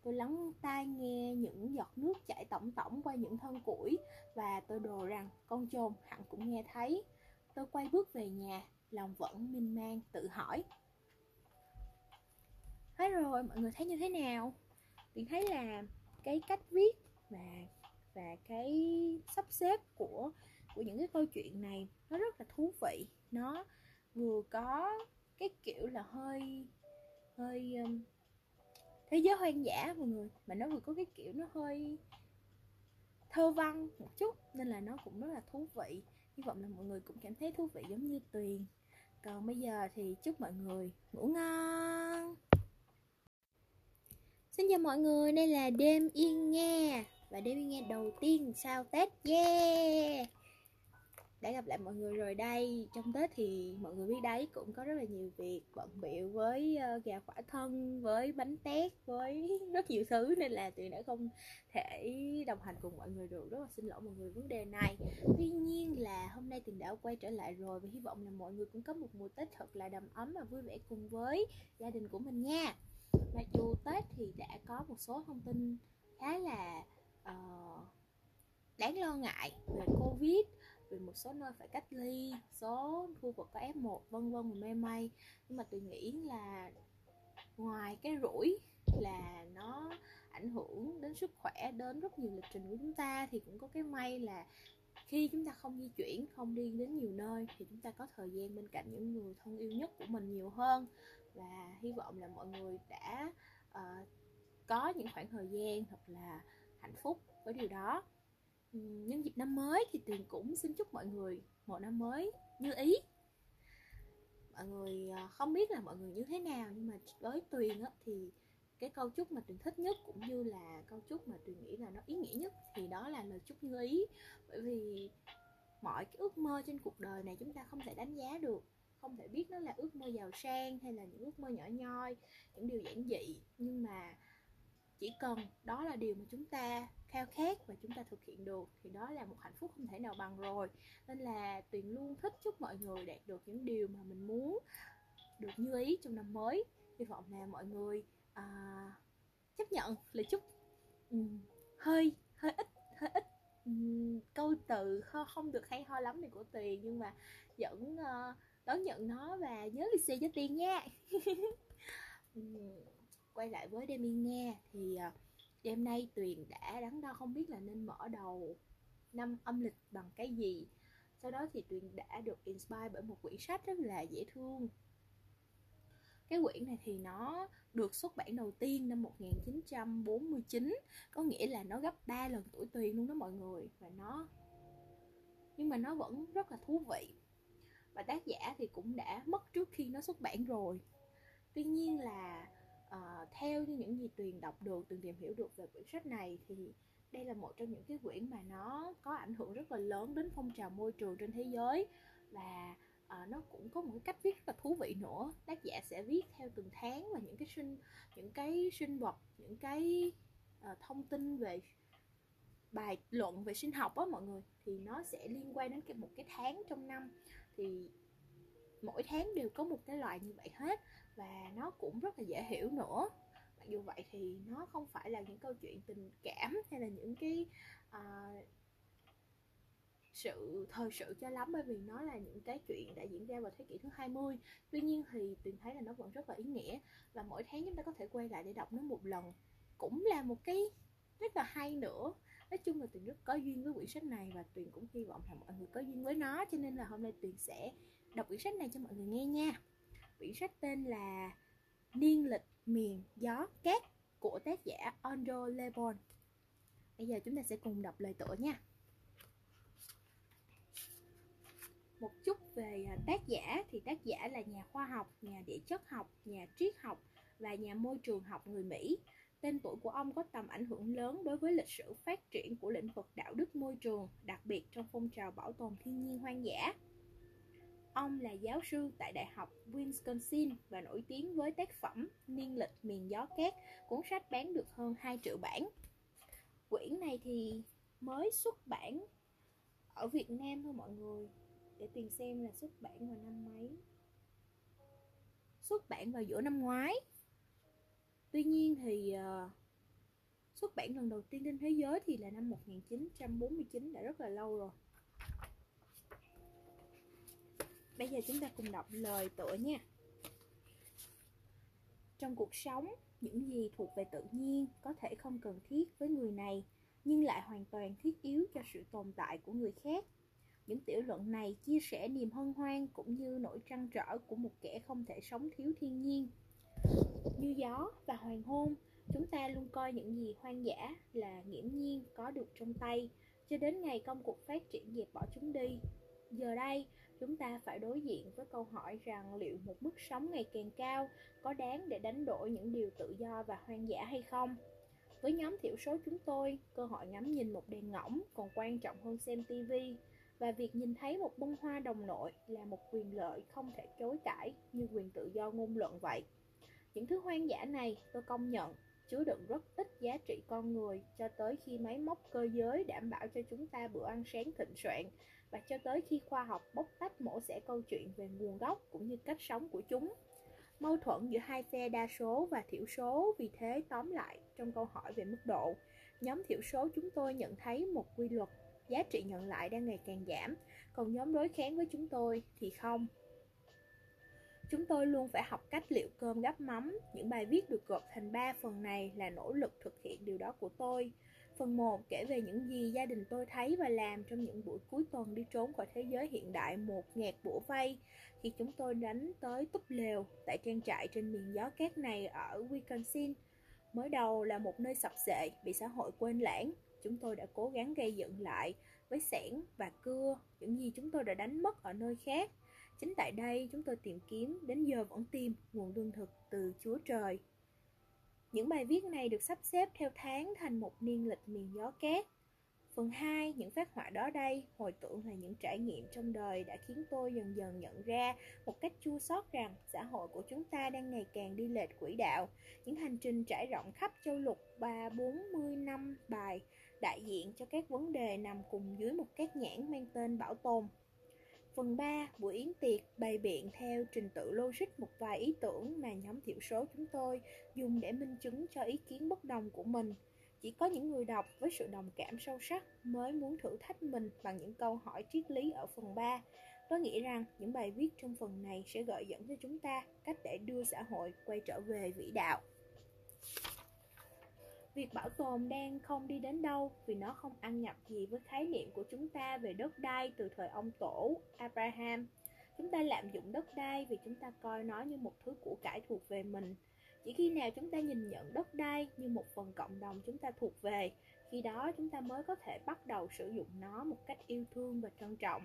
Tôi lắng tai nghe những giọt nước chảy tổng tổng qua những thân củi Và tôi đồ rằng con chồn hẳn cũng nghe thấy. Tôi quay bước về nhà, lòng vẫn minh mang tự hỏi. Thế rồi, mọi người thấy như thế nào? Tôi thấy là cái cách viết và và cái sắp xếp của của những cái câu chuyện này nó rất là thú vị. Nó vừa có cái kiểu là hơi hơi um, thế giới hoang dã mọi người mà nó vừa có cái kiểu nó hơi thơ văn một chút nên là nó cũng rất là thú vị. Hy vọng là mọi người cũng cảm thấy thú vị giống như tuyền. Còn bây giờ thì chúc mọi người ngủ ngon. Xin chào mọi người đây là đêm yên nghe và đêm nghe đầu tiên sau tết. Yeah! Đã gặp lại mọi người rồi đây. Trong tết thì mọi người biết đấy, cũng có rất là nhiều việc, bận bịu với ờ, gà khỏa thân, với bánh tét, với (laughs) rất nhiều thứ. Nên là tuyền đã không thể đồng hành cùng mọi người được. Rất là xin lỗi mọi người vấn đề này. Tuy nhiên là hôm nay tuyền đã quay trở lại rồi và hy vọng là mọi người cũng có một mùa tết thật là đầm ấm và vui vẻ cùng với gia đình của mình nha. Mặc dù tết thì đã có một số thông tin khá là uh, đáng lo ngại về covid về một số nơi phải cách ly số khu vực có f1 vân vân và mê may. Nhưng mà tôi nghĩ là ngoài cái rủi là nó ảnh hưởng đến sức khỏe đến rất nhiều lịch trình của chúng ta thì cũng có cái may là khi chúng ta không di chuyển không đi đến nhiều nơi thì chúng ta có thời gian bên cạnh những người thân yêu nhất của mình nhiều hơn. Và hy vọng là mọi người đã uh, có những khoảng thời gian thật là hạnh phúc với điều đó. Nhân dịp năm mới thì tuyền cũng xin chúc mọi người một năm mới như ý. Mọi người ờ, không biết là mọi người như thế nào nhưng mà với tuyền á, thì cái câu chúc mà tuyền thích nhất cũng như là câu chúc mà tuyền nghĩ là nó ý nghĩa nhất thì đó là lời chúc như ý. Bởi vì mọi cái ước mơ trên cuộc đời này chúng ta không thể đánh giá được không thể biết nó là ước mơ giàu sang hay là những ước mơ nhỏ nhoi những điều giản dị. Nhưng mà chỉ cần đó là điều mà chúng ta khao khát và chúng ta thực hiện được thì đó là một hạnh phúc không thể nào bằng rồi. Nên là tuyền luôn thích chúc mọi người đạt được những điều mà mình muốn được như ý trong năm mới. Hy vọng là mọi người à, chấp nhận lời chúc. Um, hơi hơi ít hơi ít um, câu từ không được hay ho lắm này của tuyền nhưng mà vẫn uh, đón nhận nó và nhớ lì xì cho tiền nha. Um, (laughs) quay lại với demi nghe thì ờ, đêm nay tuyền đã đắn đo không biết là nên mở đầu năm âm lịch bằng cái gì. Sau đó thì tuyền đã được inspire bởi một quyển sách rất là dễ thương. Cái quyển này thì nó được xuất bản đầu tiên năm 1949 có nghĩa là nó gấp 3 lần tuổi tuyền luôn đó mọi người, và nó, nhưng mà nó vẫn rất là thú vị. Và tác giả thì cũng đã mất trước khi nó xuất bản rồi. Tuy nhiên là uh, theo như những gì tuyền đọc được tuyền tìm hiểu được về quyển sách này thì đây là một trong những cái quyển mà nó có ảnh hưởng rất là lớn đến phong trào môi trường trên thế giới. Và uh, nó cũng có một cái cách viết rất là thú vị nữa. Tác giả sẽ viết theo từng tháng và những cái sinh những cái sinh vật những cái uh, thông tin về bài luận về sinh học á mọi người. Thì nó sẽ liên quan đến cái một cái tháng trong năm. Thì mỗi tháng đều có một cái loại như vậy hết và nó cũng rất là dễ hiểu nữa. Mặc dù vậy thì nó không phải là những câu chuyện tình cảm hay là những cái uh, sự thời sự cho lắm bởi vì nó là những cái chuyện đã diễn ra vào thế kỷ thứ 20 Tuy nhiên thì Tuyền thấy là nó vẫn rất là ý nghĩa. Và mỗi tháng chúng ta có thể quay lại để đọc nó một lần. Cũng là một cái rất là hay nữa. Nói chung là Tuyền rất có duyên với quyển sách này Và Tuyền cũng hy vọng là mọi người có duyên với nó. Cho nên là hôm nay Tuyền sẽ đọc quyển sách này cho mọi người nghe nha. Quyển sách tên là Niên lịch miền gió cát của tác giả Andrew Lebon. Bây giờ chúng ta sẽ cùng đọc lời tựa nha. Một chút về à, tác giả thì tác giả là nhà khoa học, nhà địa chất học, nhà triết học và nhà môi trường học người Mỹ. Tên tuổi của ông có tầm ảnh hưởng lớn đối với lịch sử phát triển của lĩnh vực đạo đức môi trường, đặc biệt trong phong trào bảo tồn thiên nhiên hoang dã. Ông là giáo sư tại Đại học Wisconsin và nổi tiếng với tác phẩm Niên lịch miền gió cát, cuốn sách bán được hơn 2 triệu bản. Quyển này thì mới xuất bản ở Việt Nam thôi mọi người. Để tìm xem là xuất bản vào năm mấy. Xuất bản vào giữa năm ngoái. Tuy nhiên thì uh, xuất bản lần đầu tiên trên thế giới thì là năm 1949 đã rất là lâu rồi. Bây giờ chúng ta cùng đọc lời tựa nha. Trong cuộc sống, những gì thuộc về tự nhiên có thể không cần thiết với người này, nhưng lại hoàn toàn thiết yếu cho sự tồn tại của người khác. Những tiểu luận này chia sẻ niềm hân hoan cũng như nỗi trăn trở của một kẻ không thể sống thiếu thiên nhiên. Như gió và hoàng hôn, chúng ta luôn coi những gì hoang dã là nghiễm nhiên có được trong tay, cho đến ngày công cuộc phát triển dẹp bỏ chúng đi. Giờ đây, chúng ta phải đối diện với câu hỏi rằng liệu một mức sống ngày càng cao có đáng để đánh đổi những điều tự do và hoang dã hay không? Với nhóm thiểu số chúng tôi, cơ hội ngắm nhìn một đèn ngỗng còn quan trọng hơn xem TV và việc nhìn thấy một bông hoa đồng nội là một quyền lợi không thể chối cãi như quyền tự do ngôn luận vậy. Những thứ hoang dã này tôi công nhận chứa đựng rất ít giá trị con người cho tới khi máy móc cơ giới đảm bảo cho chúng ta bữa ăn sáng thịnh soạn và cho tới khi khoa học bóc tách mổ xẻ câu chuyện về nguồn gốc cũng như cách sống của chúng. Mâu thuẫn giữa hai phe đa số và thiểu số vì thế tóm lại trong câu hỏi về mức độ. Nhóm thiểu số chúng tôi nhận thấy một quy luật, giá trị nhận lại đang ngày càng giảm, còn nhóm đối kháng với chúng tôi thì không. Chúng tôi luôn phải học cách liệu cơm gắp mắm. Những bài viết được gộp thành 3 phần này là nỗ lực thực hiện điều đó của tôi. Phần 1 kể về những gì gia đình tôi thấy và làm trong những buổi cuối tuần đi trốn khỏi thế giới hiện đại một nghẹt bủa vây khi chúng tôi đánh tới túp lều tại trang trại trên miền gió cát này ở Wisconsin. Mới đầu là một nơi sập sệ, bị xã hội quên lãng. Chúng tôi đã cố gắng gây dựng lại với sẻn và cưa, những gì chúng tôi đã đánh mất ở nơi khác. Chính tại đây chúng tôi tìm kiếm, đến giờ vẫn tìm nguồn lương thực từ Chúa Trời. Những bài viết này được sắp xếp theo tháng thành một niên lịch miền gió cát. Phần 2, những phát họa đó đây, hồi tưởng là những trải nghiệm trong đời đã khiến tôi dần dần nhận ra một cách chua xót rằng xã hội của chúng ta đang ngày càng đi lệch quỹ đạo. Những hành trình trải rộng khắp châu lục 3-40 năm bài đại diện cho các vấn đề nằm cùng dưới một các nhãn mang tên bảo tồn. Phần 3, buổi yến tiệc bày biện theo trình tự logic một vài ý tưởng mà nhóm thiểu số chúng tôi dùng để minh chứng cho ý kiến bất đồng của mình. Chỉ có những người đọc với sự đồng cảm sâu sắc mới muốn thử thách mình bằng những câu hỏi triết lý ở phần 3. Tôi nghĩ rằng những bài viết trong phần này sẽ gợi dẫn cho chúng ta cách để đưa xã hội quay trở về vĩ đạo. Việc bảo tồn đang không đi đến đâu vì nó không ăn nhập gì với khái niệm của chúng ta về đất đai từ thời ông tổ Abraham. Chúng ta lạm dụng đất đai vì chúng ta coi nó như một thứ của cải thuộc về mình. Chỉ khi nào chúng ta nhìn nhận đất đai như một phần cộng đồng chúng ta thuộc về, khi đó chúng ta mới có thể bắt đầu sử dụng nó một cách yêu thương và trân trọng.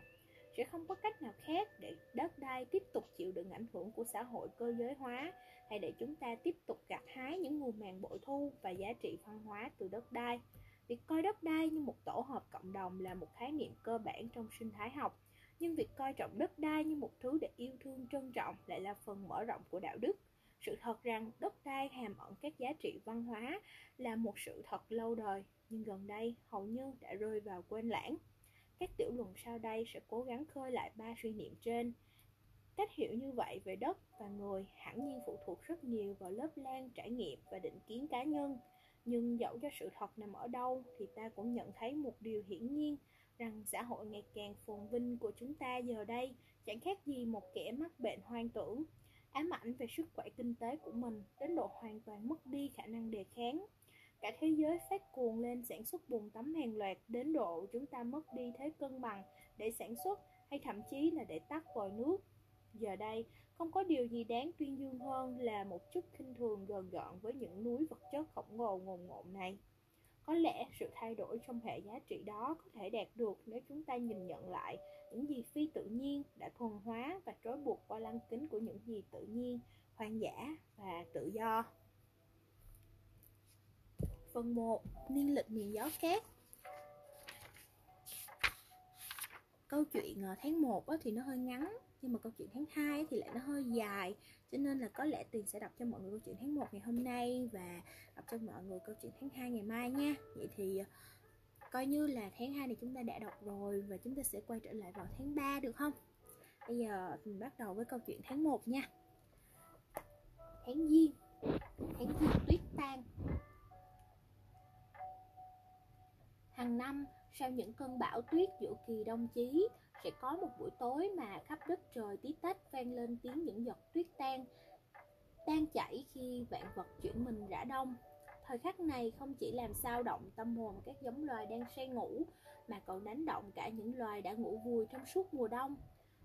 Sẽ không có cách nào khác để đất đai tiếp tục chịu đựng ảnh hưởng của xã hội cơ giới hóa hay để chúng ta tiếp tục gặt hái những nguồn màng bội thu và giá trị văn hóa từ đất đai. Việc coi đất đai như một tổ hợp cộng đồng là một khái niệm cơ bản trong sinh thái học, nhưng việc coi trọng đất đai như một thứ để yêu thương trân trọng lại là phần mở rộng của đạo đức. Sự thật rằng đất đai hàm ẩn các giá trị văn hóa là một sự thật lâu đời, nhưng gần đây hầu như đã rơi vào quên lãng. Các tiểu luận sau đây sẽ cố gắng khơi lại ba suy niệm trên. Cách hiểu như vậy về đất và người hẳn nhiên phụ thuộc rất nhiều vào lớp lan trải nghiệm và định kiến cá nhân. Nhưng dẫu cho sự thật nằm ở đâu thì ta cũng nhận thấy một điều hiển nhiên rằng xã hội ngày càng phồn vinh của chúng ta giờ đây chẳng khác gì một kẻ mắc bệnh hoang tưởng, ám ảnh về sức khỏe kinh tế của mình đến độ hoàn toàn mất đi khả năng đề kháng. Cả thế giới phát cuồng lên sản xuất bùn tắm hàng loạt đến độ chúng ta mất đi thế cân bằng để sản xuất hay thậm chí là để tắt vòi nước. Giờ đây, không có điều gì đáng tuyên dương hơn là một chút khinh thường gần gọn với những núi vật chất khổng lồ ngồn ngộn này. Có lẽ sự thay đổi trong hệ giá trị đó có thể đạt được nếu chúng ta nhìn nhận lại những gì phi tự nhiên đã thuần hóa và trói buộc qua lăng kính của những gì tự nhiên, hoang dã và tự do. Phần 1 Niên lịch miền gió cát Câu chuyện ờ, tháng 1 thì nó hơi ngắn Nhưng mà câu chuyện tháng 2 thì lại nó hơi dài. Cho nên là có lẽ Tuyền sẽ đọc cho mọi người câu chuyện tháng 1 ngày hôm nay Và đọc cho mọi người câu chuyện tháng 2 ngày mai nha. Vậy thì ờ, coi như là tháng 2 này chúng ta đã đọc rồi Và chúng ta sẽ quay trở lại vào tháng 3 được không? Bây giờ mình bắt đầu với câu chuyện tháng 1 nha. Tháng Giêng Tháng Giêng tuyết tan. Hàng năm, sau những cơn bão tuyết giữa kỳ đông chí, sẽ có một buổi tối mà khắp đất trời tí tách vang lên tiếng những giọt tuyết tan, tan chảy khi vạn vật chuyển mình rã đông. Thời khắc này không chỉ làm sao động tâm hồn các giống loài đang say ngủ, mà còn đánh động cả những loài đã ngủ vùi trong suốt mùa đông.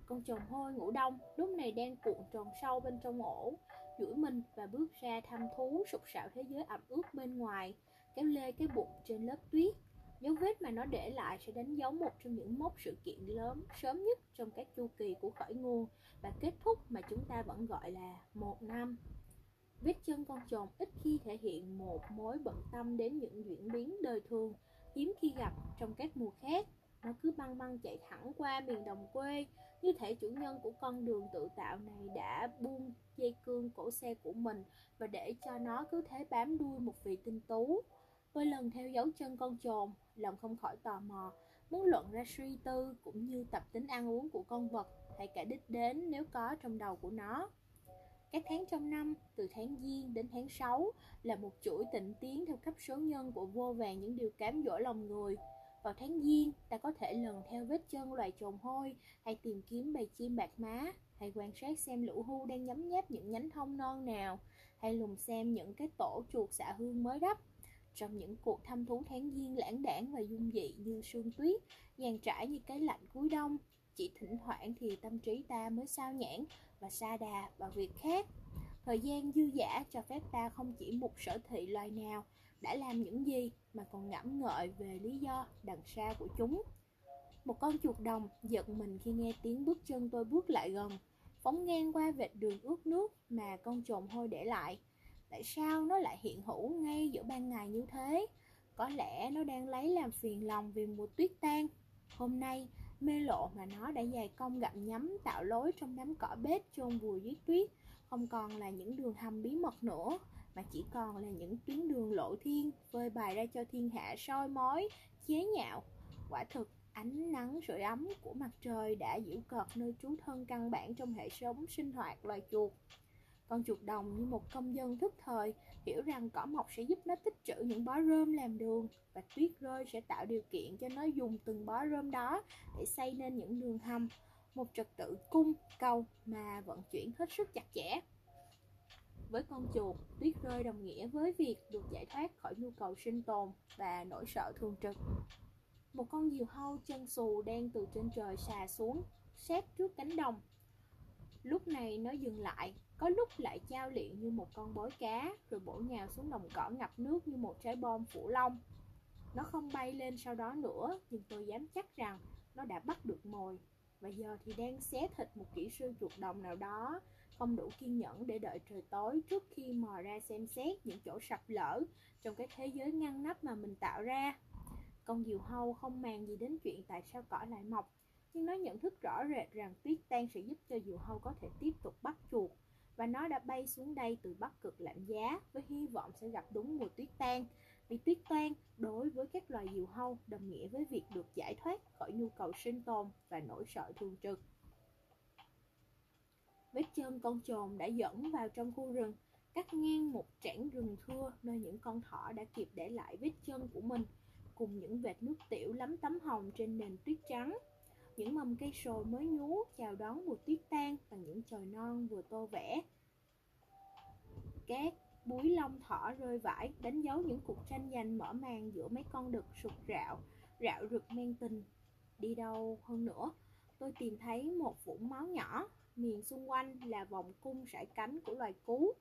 Con chồng hôi ngủ đông lúc này đang cuộn tròn sâu bên trong ổ, duỗi mình và bước ra thăm thú sục sạo thế giới ẩm ướt bên ngoài, kéo lê cái bụng trên lớp tuyết Dấu vết mà nó để lại sẽ đánh dấu một trong những mốc sự kiện lớn sớm nhất trong các chu kỳ của khởi nguồn và kết thúc mà chúng ta vẫn gọi là một năm. Vết chân con trồn ít khi thể hiện một mối bận tâm đến những diễn biến đời thường, hiếm khi gặp trong các mùa khác. Nó cứ băng băng chạy thẳng qua miền đồng quê, như thể chủ nhân của con đường tự tạo này đã buông dây cương cổ xe của mình và để cho nó cứ thế bám đuôi một vị tinh tú. Mỗi lần theo dấu chân con trồn, lòng không khỏi tò mò, muốn luận ra suy tư cũng như tập tính ăn uống của con vật hay cả đích đến nếu có trong đầu của nó. Các tháng trong năm, từ tháng Giêng đến tháng 6 là một chuỗi tịnh tiến theo cấp số nhân của vô vàng những điều cám dỗ lòng người. Vào tháng Giêng, ta có thể lần theo vết chân loài trồn hôi, hay tìm kiếm bầy chim bạc má, hay quan sát xem lũ hưu đang nhấm nháp những nhánh thông non nào, hay lùng xem những cái tổ chuột xạ hương mới đắp trong những cuộc thăm thú tháng giêng lãng đảng và dung dị như sương tuyết, dàn trải như cái lạnh cuối đông, chỉ thỉnh thoảng thì tâm trí ta mới sao nhãn và xa đà vào việc khác. Thời gian dư dả cho phép ta không chỉ một sở thị loài nào đã làm những gì mà còn ngẫm ngợi về lý do đằng xa của chúng. Một con chuột đồng giật mình khi nghe tiếng bước chân tôi bước lại gần, phóng ngang qua vệt đường ướt nước mà con trồn hôi để lại tại sao nó lại hiện hữu ngay giữa ban ngày như thế? Có lẽ nó đang lấy làm phiền lòng vì mùa tuyết tan. Hôm nay, mê lộ mà nó đã dài công gặm nhấm tạo lối trong đám cỏ bếp chôn vùi dưới tuyết, không còn là những đường hầm bí mật nữa, mà chỉ còn là những tuyến đường lộ thiên, phơi bày ra cho thiên hạ soi mói, chế nhạo. Quả thực, ánh nắng sưởi ấm của mặt trời đã giễu cợt nơi trú thân căn bản trong hệ sống sinh hoạt loài chuột con chuột đồng như một công dân thức thời, hiểu rằng cỏ mọc sẽ giúp nó tích trữ những bó rơm làm đường và tuyết rơi sẽ tạo điều kiện cho nó dùng từng bó rơm đó để xây nên những đường hầm, một trật tự cung cầu mà vận chuyển hết sức chặt chẽ. Với con chuột, tuyết rơi đồng nghĩa với việc được giải thoát khỏi nhu cầu sinh tồn và nỗi sợ thường trực. Một con diều hâu chân xù đang từ trên trời xà xuống sát trước cánh đồng lúc này nó dừng lại, có lúc lại trao liệng như một con bói cá, rồi bổ nhào xuống đồng cỏ ngập nước như một trái bom phủ lông. Nó không bay lên sau đó nữa, nhưng tôi dám chắc rằng nó đã bắt được mồi. Và giờ thì đang xé thịt một kỹ sư chuột đồng nào đó, không đủ kiên nhẫn để đợi trời tối trước khi mò ra xem xét những chỗ sập lở trong cái thế giới ngăn nắp mà mình tạo ra. Con diều hâu không màng gì đến chuyện tại sao cỏ lại mọc nhưng nó nhận thức rõ rệt rằng tuyết tan sẽ giúp cho diều hâu có thể tiếp tục bắt chuột và nó đã bay xuống đây từ bắc cực lạnh giá với hy vọng sẽ gặp đúng mùa tuyết tan. Vì tuyết tan đối với các loài diều hâu đồng nghĩa với việc được giải thoát khỏi nhu cầu sinh tồn và nỗi sợ thường trực. Vết chân con trồn đã dẫn vào trong khu rừng, cắt ngang một trảng rừng thưa nơi những con thỏ đã kịp để lại vết chân của mình, cùng những vệt nước tiểu lắm tấm hồng trên nền tuyết trắng. Những mầm cây sồi mới nhú chào đón mùa tuyết tan bằng những chồi non vừa tô vẽ. Các búi lông thỏ rơi vãi đánh dấu những cuộc tranh giành mở màn giữa mấy con đực sụt rạo, rạo rực men tình. Đi đâu hơn nữa, tôi tìm thấy một vũng máu nhỏ, miền xung quanh là vòng cung sải cánh của loài cú.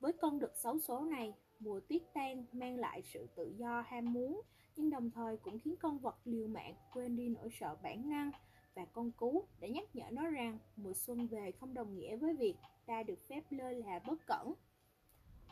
Với con đực xấu số này, mùa tuyết tan mang lại sự tự do ham muốn, nhưng đồng thời cũng khiến con vật liều mạng quên đi nỗi sợ bản năng và con cú đã nhắc nhở nó rằng mùa xuân về không đồng nghĩa với việc ta được phép lơ là bất cẩn.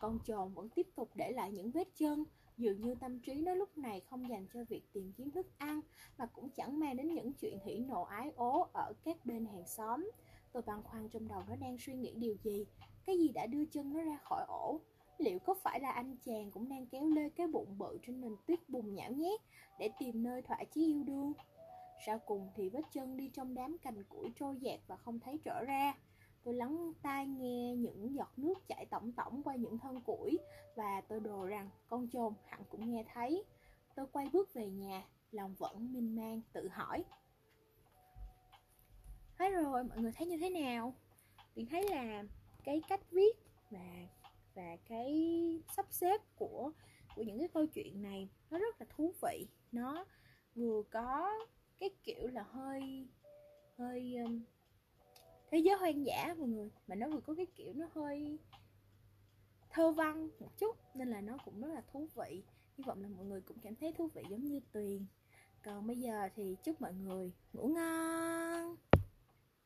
Con trồn vẫn tiếp tục để lại những vết chân, Dường như tâm trí nó lúc này không dành cho việc tìm kiếm thức ăn Mà cũng chẳng mang đến những chuyện hỉ nộ ái ố ở các bên hàng xóm. Tôi băn khoăn trong đầu nó đang suy nghĩ điều gì? Cái gì đã đưa chân nó ra khỏi ổ? Liệu có phải là anh chàng cũng đang kéo lê cái bụng bự trên nền tuyết bùn nhão nhét Để tìm nơi thỏa chí yêu đương? Sau cùng thì vết chân đi trong đám cành củi trôi dạt và không thấy trở ra. Tôi lắng tai nghe những giọt nước chảy tổng tổng qua những thân củi Và tôi đồ rằng con chồn hẳn cũng nghe thấy. Tôi quay bước về nhà, lòng vẫn minh mang tự hỏi. Hết rồi, mọi người thấy như thế nào? Mình thấy là cái cách viết và và cái sắp xếp của của những cái câu chuyện này nó rất là thú vị. Nó vừa có cái kiểu là hơi hơi um, thế giới hoang dã mọi người mà nó vừa có cái kiểu nó hơi thơ văn một chút nên là nó cũng rất là thú vị. Hy vọng là mọi người cũng cảm thấy thú vị giống như tuyền. Còn bây giờ thì chúc mọi người ngủ ngon!